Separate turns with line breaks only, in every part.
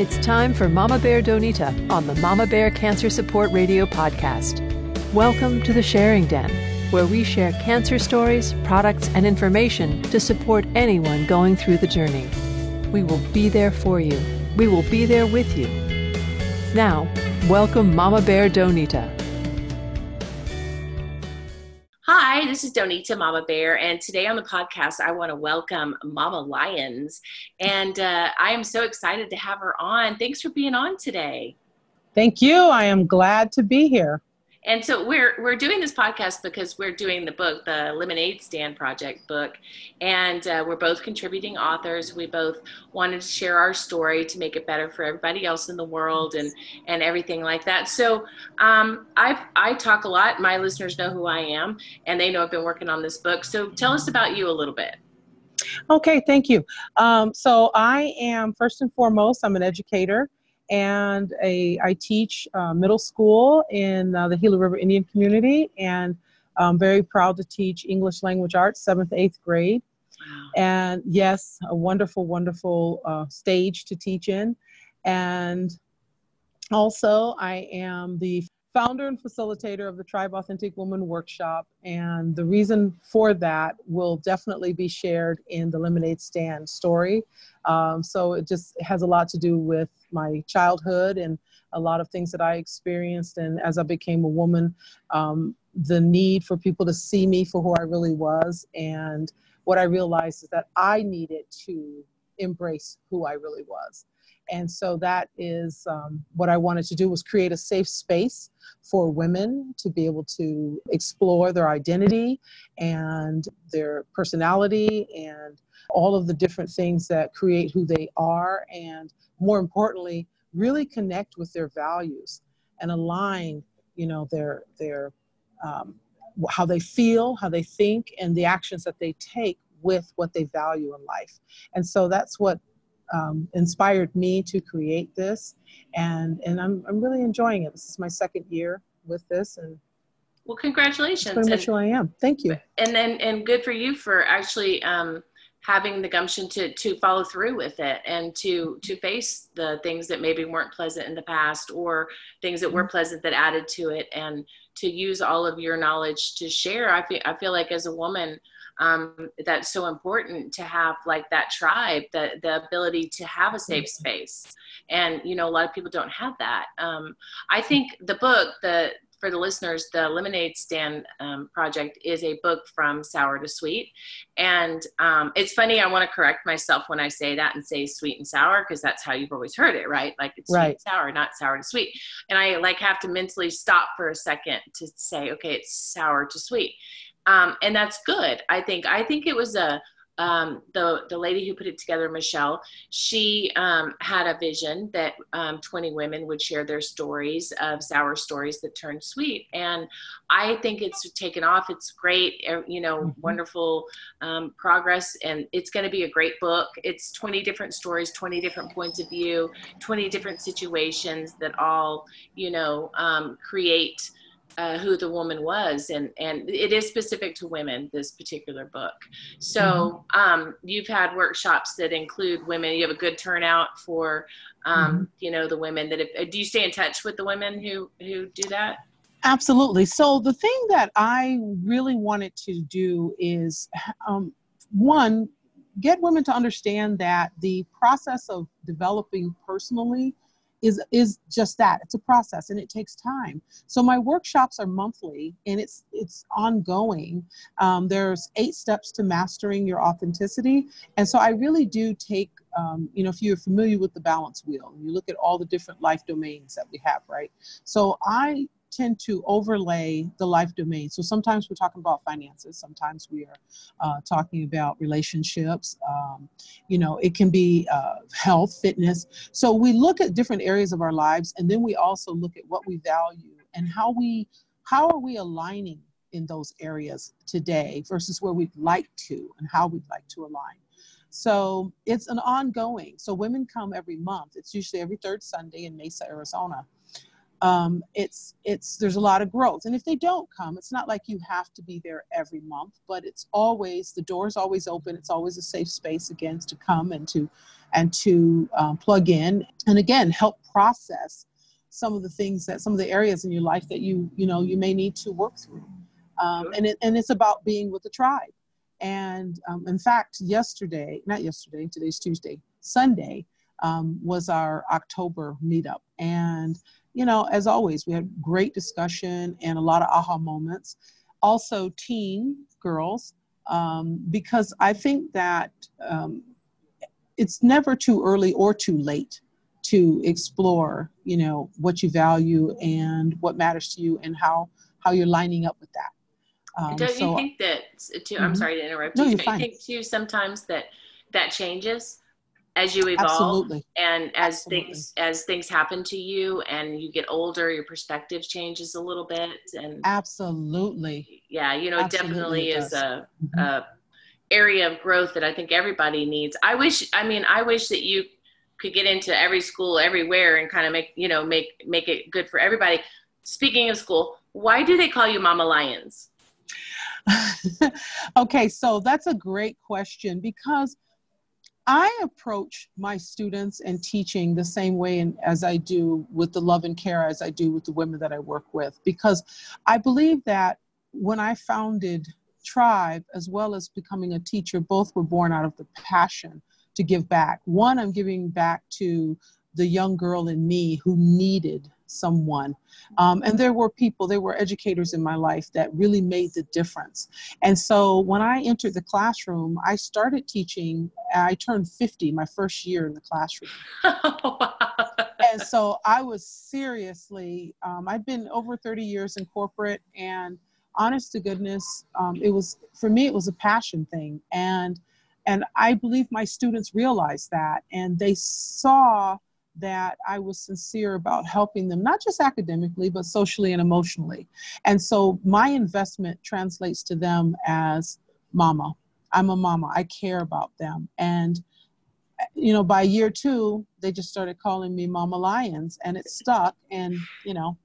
It's time for Mama Bear Donita on the Mama Bear Cancer Support Radio podcast. Welcome to the Sharing Den, where we share cancer stories, products, and information to support anyone going through the journey. We will be there for you. We will be there with you. Now, welcome Mama Bear Donita.
This is Donita Mama Bear, and today on the podcast, I want to welcome Mama Lions. And uh, I am so excited to have her on. Thanks for being on today.
Thank you. I am glad to be here.
And so we're we're doing this podcast because we're doing the book, the Lemonade Stand Project book, and uh, we're both contributing authors. We both wanted to share our story to make it better for everybody else in the world and and everything like that. So um, I I talk a lot. My listeners know who I am, and they know I've been working on this book. So tell us about you a little bit.
Okay, thank you. Um, so I am first and foremost, I'm an educator and a, I teach uh, middle school in uh, the Gila River Indian community, and I'm very proud to teach English language arts, seventh, eighth grade. Wow. And yes, a wonderful, wonderful uh, stage to teach in. And also, I am the founder and facilitator of the Tribe Authentic Woman Workshop. And the reason for that will definitely be shared in the Lemonade Stand story. Um, so it just has a lot to do with my childhood and a lot of things that I experienced. And as I became a woman, um, the need for people to see me for who I really was. And what I realized is that I needed to embrace who I really was and so that is um, what i wanted to do was create a safe space for women to be able to explore their identity and their personality and all of the different things that create who they are and more importantly really connect with their values and align you know their their um, how they feel how they think and the actions that they take with what they value in life. And so that's what um, inspired me to create this, and and I'm I'm really enjoying it. This is my second year with this, and
well, congratulations.
That's pretty much who I am. Thank you.
And then and good for you for actually um, having the gumption to to follow through with it and to to face the things that maybe weren't pleasant in the past or things that were mm-hmm. pleasant that added to it and to use all of your knowledge to share. I feel I feel like as a woman um, that's so important to have like that tribe the, the ability to have a safe mm-hmm. space. And you know a lot of people don't have that. Um, i think the book the for the listeners the lemonade stand um, project is a book from sour to sweet. And um, it's funny i want to correct myself when i say that and say sweet and sour because that's how you've always heard it right? Like it's right. sweet and sour not sour to sweet. And i like have to mentally stop for a second to say okay it's sour to sweet um, and that's good. I think. I think it was a um, the the lady who put it together, Michelle. She um, had a vision that um, 20 women would share their stories of sour stories that turned sweet, and I think it's taken off. It's great, er, you know, mm-hmm. wonderful um, progress, and it's going to be a great book. It's 20 different stories, 20 different points of view, 20 different situations that all you know um, create uh, who the woman was and and it is specific to women this particular book so mm-hmm. um, you've had workshops that include women you have a good turnout for um, mm-hmm. you know the women that have, do you stay in touch with the women who who do that
absolutely so the thing that i really wanted to do is um, one get women to understand that the process of developing personally is is just that. It's a process and it takes time. So my workshops are monthly and it's it's ongoing. Um, there's eight steps to mastering your authenticity. And so i really do take um, you know if you're familiar with the balance wheel you look at all the different life domains that we have right? So i tend to overlay the life domain. So sometimes we're talking about finances, sometimes we are uh, talking about relationships. Um, you know, it can be uh, health, fitness. So we look at different areas of our lives, and then we also look at what we value and how we how are we aligning in those areas today versus where we'd like to and how we'd like to align. So it's an ongoing. So women come every month. It's usually every third Sunday in Mesa, Arizona. Um, it's it's there's a lot of growth. And if they don't come it's not like you have to be there every month but it's always the door's always open. It's always a safe space again to come and to and to um, plug in. And again help process some of the things that some of the areas in your life that you you know you may need to work through. Um, and it, and it's about being with the tribe. And um, in fact yesterday not yesterday today's tuesday sunday um, was our october meetup. And you know, as always, we had great discussion and a lot of aha moments. Also, teen girls, um, because I think that um, it's never too early or too late to explore, you know, what you value and what matters to you and how how you're lining up with that.
Um, Don't so, you think that? Too, I'm mm-hmm. sorry to interrupt. No, you, you're fine. You think too sometimes that that changes as you evolve
Absolutely.
and as Absolutely. things as things happen to you and you get older your perspective changes a little bit and
Absolutely.
Yeah, you know, Absolutely it definitely it is a, mm-hmm. a area of growth that I think everybody needs. I wish I mean, I wish that you could get into every school everywhere and kind of make, you know, make make it good for everybody. Speaking of school, why do they call you Mama Lions?
okay, so that's a great question because I approach my students and teaching the same way in, as I do with the love and care as I do with the women that I work with because I believe that when I founded Tribe as well as becoming a teacher, both were born out of the passion to give back. One, I'm giving back to the young girl in me who needed someone. Um, and there were people, there were educators in my life that really made the difference. And so when I entered the classroom, I started teaching. I turned 50 my first year in the classroom. and so I was seriously, um, I'd been over 30 years in corporate, and honest to goodness, um, it was, for me, it was a passion thing. And and I believe my students realized that, and they saw that I was sincere about helping them, not just academically, but socially and emotionally. And so my investment translates to them as mama. I'm a mama. I care about them. And, you know, by year two, they just started calling me Mama Lions and it stuck. And, you know,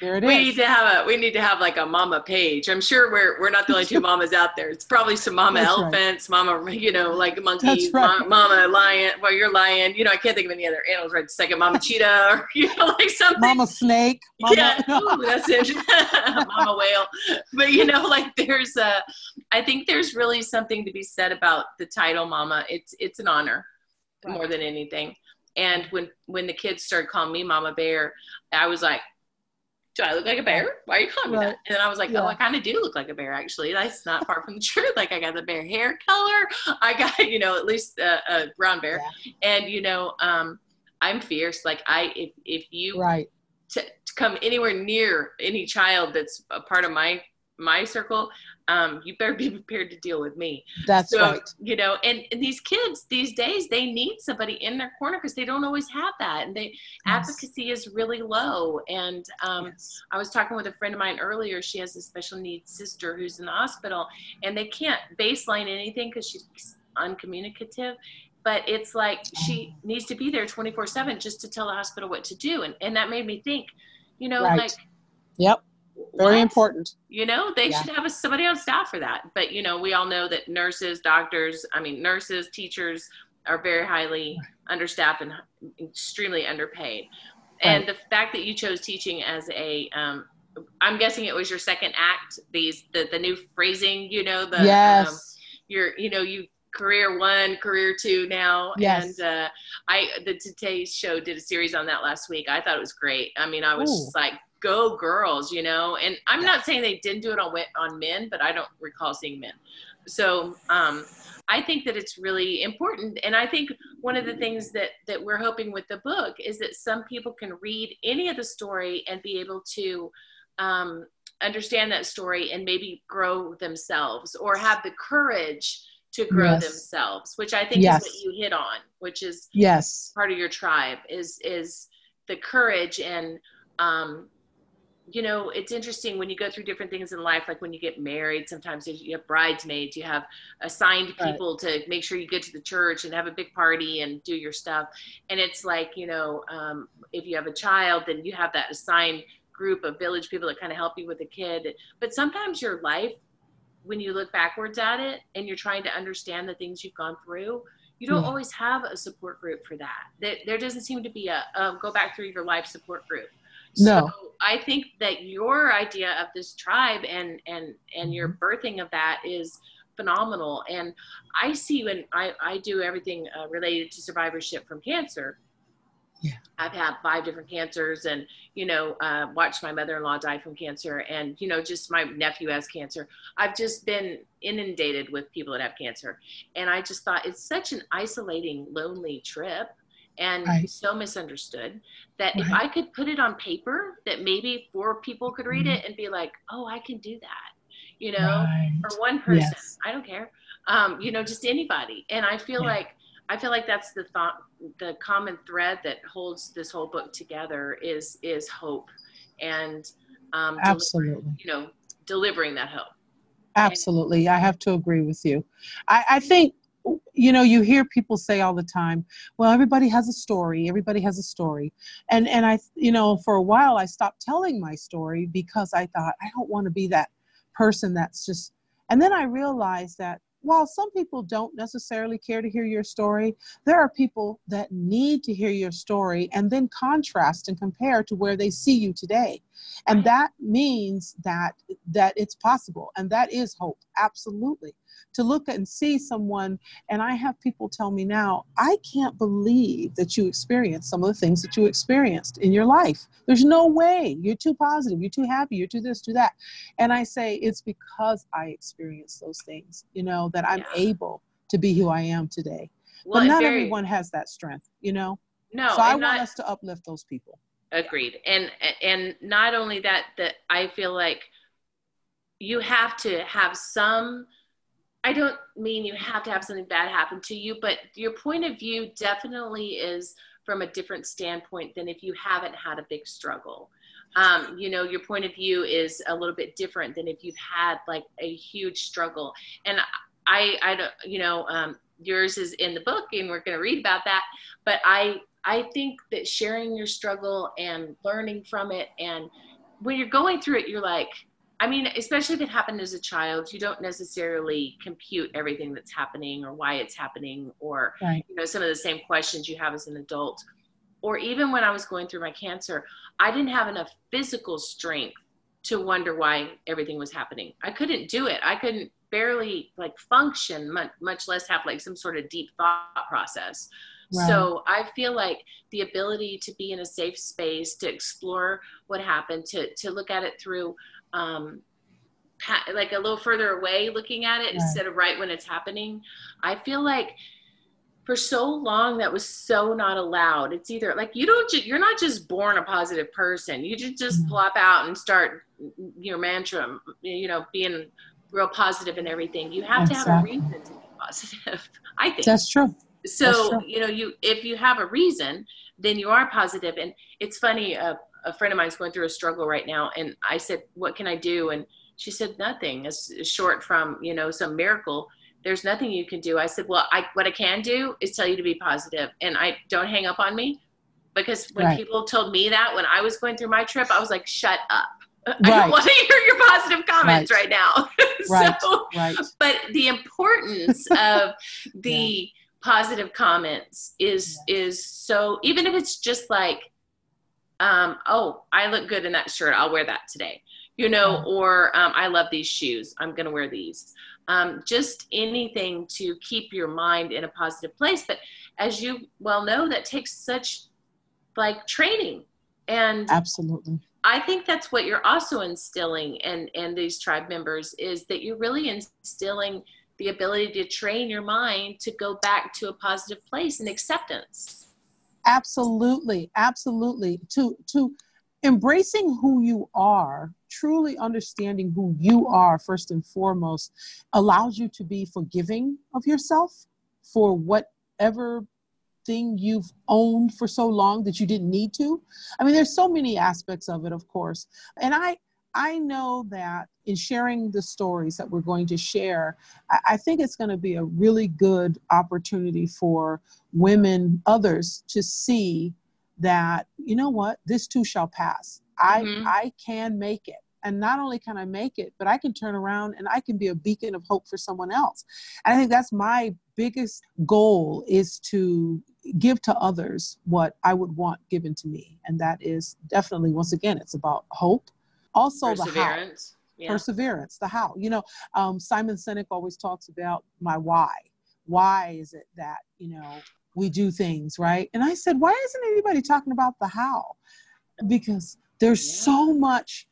there it
we
is.
need to have a we need to have like a mama page. I'm sure we're we're not the only two mamas out there. It's probably some mama That's elephants, right. mama you know like monkeys, right. ma- mama lion. Well, you're lion. You know I can't think of any other animals right second. Mama cheetah or you know like something.
Mama snake. Mama,
yeah, Ooh, that's it. mama whale. But you know like there's a I think there's really something to be said about the title mama. It's it's an honor right. more than anything. And when when the kids started calling me Mama Bear, I was like, do I look like a bear? Why are you calling me that? And then I was like, oh, yeah. oh, I kind of do look like a bear, actually. That's not far from the truth. Like, I got the bear hair color. I got, you know, at least a, a brown bear. Yeah. And, you know, um, I'm fierce. Like, I, if, if you
right.
to, to come anywhere near any child that's a part of my my circle, um, you better be prepared to deal with me.
That's so, right.
You know, and, and, these kids these days, they need somebody in their corner because they don't always have that. And they yes. advocacy is really low. And um, yes. I was talking with a friend of mine earlier. She has a special needs sister who's in the hospital, and they can't baseline anything because she's uncommunicative. But it's like she needs to be there 24 7 just to tell the hospital what to do. And, and that made me think, you know, right. like,
yep very what? important
you know they yeah. should have a, somebody on staff for that but you know we all know that nurses doctors i mean nurses teachers are very highly understaffed and extremely underpaid right. and the fact that you chose teaching as a um, i'm guessing it was your second act these the, the new phrasing you know the
yes um,
your you know you career one, career two now.
Yes.
And uh, I the Today Show did a series on that last week. I thought it was great. I mean, I was Ooh. just like, go girls, you know. And I'm yeah. not saying they didn't do it on on men, but I don't recall seeing men. So um, I think that it's really important, and I think one of the things that that we're hoping with the book is that some people can read any of the story and be able to um, understand that story and maybe grow themselves or have the courage to grow yes. themselves which i think yes. is what you hit on which is
yes
part of your tribe is is the courage and um, you know, it's interesting when you go through different things in life, like when you get married, sometimes you have bridesmaids, you have assigned people right. to make sure you get to the church and have a big party and do your stuff. And it's like, you know, um, if you have a child, then you have that assigned group of village people that kind of help you with the kid. But sometimes your life, when you look backwards at it and you're trying to understand the things you've gone through, you don't always have a support group for that. There doesn't seem to be a, a go back through your life support group
no.
So I think that your idea of this tribe and and and your mm-hmm. birthing of that is phenomenal. And I see when I I do everything uh, related to survivorship from cancer.
Yeah.
I've had five different cancers and, you know, uh, watched my mother-in-law die from cancer and, you know, just my nephew has cancer. I've just been inundated with people that have cancer. And I just thought it's such an isolating, lonely trip and right. so misunderstood that right. if I could put it on paper, that maybe four people could read mm-hmm. it and be like, "Oh, I can do that," you know, right. or one person. Yes. I don't care, um, you know, just anybody. And I feel yeah. like I feel like that's the thought, the common thread that holds this whole book together is is hope, and um,
absolutely,
you know, delivering that hope.
Absolutely, I have to agree with you. I, I think you know you hear people say all the time well everybody has a story everybody has a story and and i you know for a while i stopped telling my story because i thought i don't want to be that person that's just and then i realized that while some people don't necessarily care to hear your story, there are people that need to hear your story and then contrast and compare to where they see you today. And that means that that it's possible and that is hope. Absolutely to look and see someone. And I have people tell me now, I can't believe that you experienced some of the things that you experienced in your life. There's no way. You're too positive. You're too happy. You're too this, too that. And I say, it's because I experienced those things, you know, that I'm yeah. able to be who I am today. Well, but not very, everyone has that strength, you know?
No.
So I want not, us to uplift those people.
Agreed. And and not only that, that I feel like you have to have some I don't mean you have to have something bad happen to you, but your point of view definitely is from a different standpoint than if you haven't had a big struggle. Um, you know, your point of view is a little bit different than if you've had like a huge struggle. And I, I don't, you know, um, yours is in the book, and we're going to read about that. But I, I think that sharing your struggle and learning from it, and when you're going through it, you're like, I mean, especially if it happened as a child, you don't necessarily compute everything that's happening or why it's happening or right. you know some of the same questions you have as an adult. Or even when I was going through my cancer, I didn't have enough physical strength to wonder why everything was happening. I couldn't do it. I couldn't barely like function, much, much less have like some sort of deep thought process. Right. So I feel like the ability to be in a safe space, to explore what happened, to to look at it through um, like a little further away looking at it right. instead of right when it's happening. I feel like for so long that was so not allowed. It's either like you don't you're not just born a positive person. You just just mm-hmm. plop out and start your mantra, you know, being real positive and everything. You have exactly. to have a reason to be positive. I think
that's true.
So you know, you if you have a reason, then you are positive. And it's funny. Uh, a friend of mine's going through a struggle right now and i said what can i do and she said nothing as short from you know some miracle there's nothing you can do i said well i what i can do is tell you to be positive and i don't hang up on me because when right. people told me that when i was going through my trip i was like shut up right. i don't want to hear your positive comments right, right now
right. so, right.
but the importance of the yeah. Positive comments is yeah. is so even if it's just like um, oh, I look good in that shirt. I'll wear that today. You know, or um, I love these shoes. I'm going to wear these. Um, just anything to keep your mind in a positive place. But as you well know, that takes such like training. And
absolutely.
I think that's what you're also instilling in, in these tribe members is that you're really instilling the ability to train your mind to go back to a positive place and acceptance.
Absolutely absolutely. To to embracing who you are truly understanding who you are first and foremost allows you to be forgiving of yourself for whatever thing you've owned for so long that you didn't need to. I mean there's so many aspects of it of course. And i i know that in sharing the stories that we're going to share i, I think it's going to be a really good opportunity for women others to see that you know what this too shall pass. I mm-hmm. i can make it. And not only can i make it but i can turn around and i can be a beacon of hope for someone else. And i think that's my biggest goal is to give to others what i would want given to me. And that is definitely once again it's about hope also the how. Yeah. perseverance the how. You know um, simon sinek always talks about my why. Why is it that you know we do things right? And i said why isn't anybody talking about the how? Because there's yeah. so much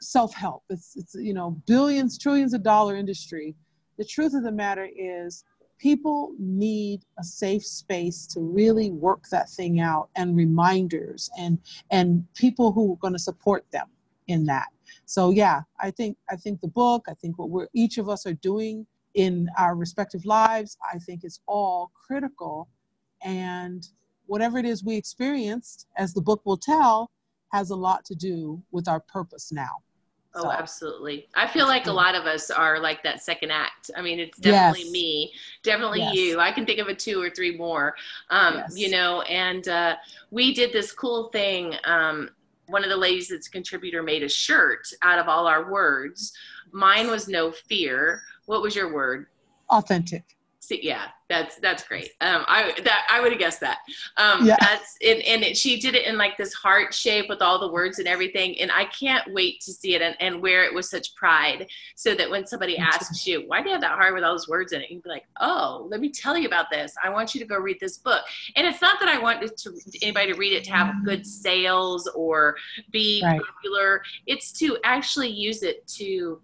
self-help. It's it's you know billions trillions of dollar industry. The truth of the matter is people need a safe space to really work that thing out and reminders and and people who are going to support them in that so yeah i think i think the book i think what we're each of us are doing in our respective lives i think is all critical and whatever it is we experienced as the book will tell has a lot to do with our purpose now
Oh, so. absolutely. I feel like a lot of us are like that second act. I mean, it's definitely yes. me, definitely yes. you. I can think of a two or three more, um, yes. you know, and uh, we did this cool thing. Um, one of the ladies that's a contributor made a shirt out of all our words. Mine was no fear. What was your word?
Authentic.
See, yeah, that's that's great. Um, I that I would have guessed that. Um, yeah. That's and, and it, she did it in like this heart shape with all the words and everything, and I can't wait to see it and, and wear it with such pride, so that when somebody asks you, "Why do you have that heart with all those words in it?" you can be like, "Oh, let me tell you about this. I want you to go read this book." And it's not that I want to, anybody to read it to have good sales or be right. popular. It's to actually use it to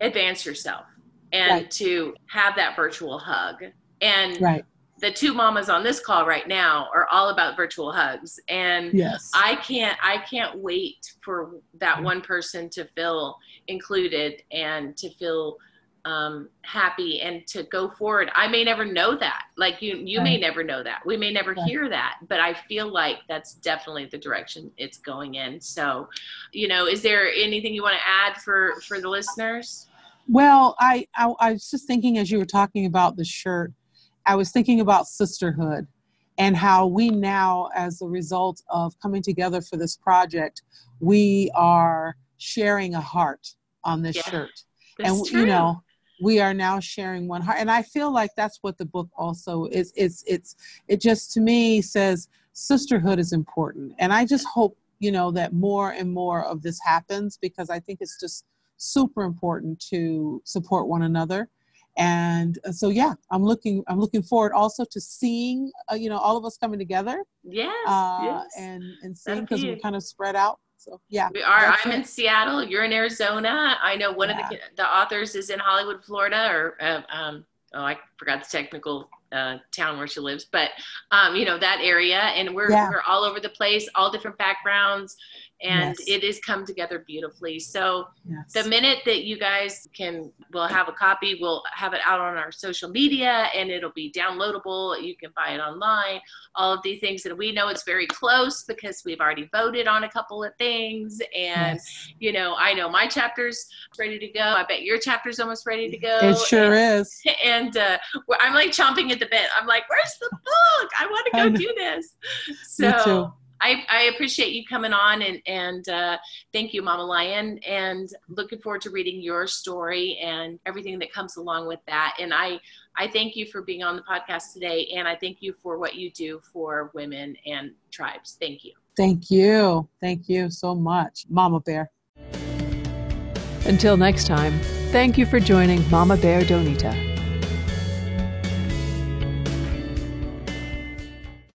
advance yourself and right. to have that virtual hug. And right. the two mamas on this call right now are all about virtual hugs. And yes. I can't I can't wait for that one person to feel included and to feel um, happy and to go forward. I may never know that. Like you, you right. may never know that. We may never right. hear that. But I feel like that's definitely the direction it's going in. So, you know, is there anything you want to add for for the listeners?
Well, I, I, I was just thinking as you were talking about the shirt, I was thinking about sisterhood and how we now, as a result of coming together for this project, we are sharing a heart on this yeah, shirt. And true. you know, we are now sharing one heart. And I feel like that's what the book also is. It's it's it just to me says sisterhood is important. And I just hope, you know, that more and more of this happens because I think it's just super important to support one another and uh, so yeah i'm looking i'm looking forward also to seeing uh, you know all of us coming together
yes, uh, yes.
and and seeing because we're kind of spread out so yeah
we are i'm it. in seattle you're in arizona i know one yeah. of the the authors is in hollywood florida or uh, um, oh i forgot the technical uh, town where she lives but um, you know that area and we're, yeah. we're all over the place all different backgrounds and yes. it is come together beautifully. So yes. the minute that you guys can, we'll have a copy. We'll have it out on our social media, and it'll be downloadable. You can buy it online. All of these things, and we know it's very close because we've already voted on a couple of things. And yes. you know, I know my chapter's ready to go. I bet your chapter's almost ready to go.
It sure
and,
is.
And uh, I'm like chomping at the bit. I'm like, "Where's the book? I want to go do this." So I, I, appreciate you coming on and, and uh, thank you, Mama Lion. And looking forward to reading your story and everything that comes along with that. And I, I thank you for being on the podcast today. And I thank you for what you do for women and tribes. Thank you.
Thank you. Thank you so much, Mama Bear.
Until next time, thank you for joining Mama Bear Donita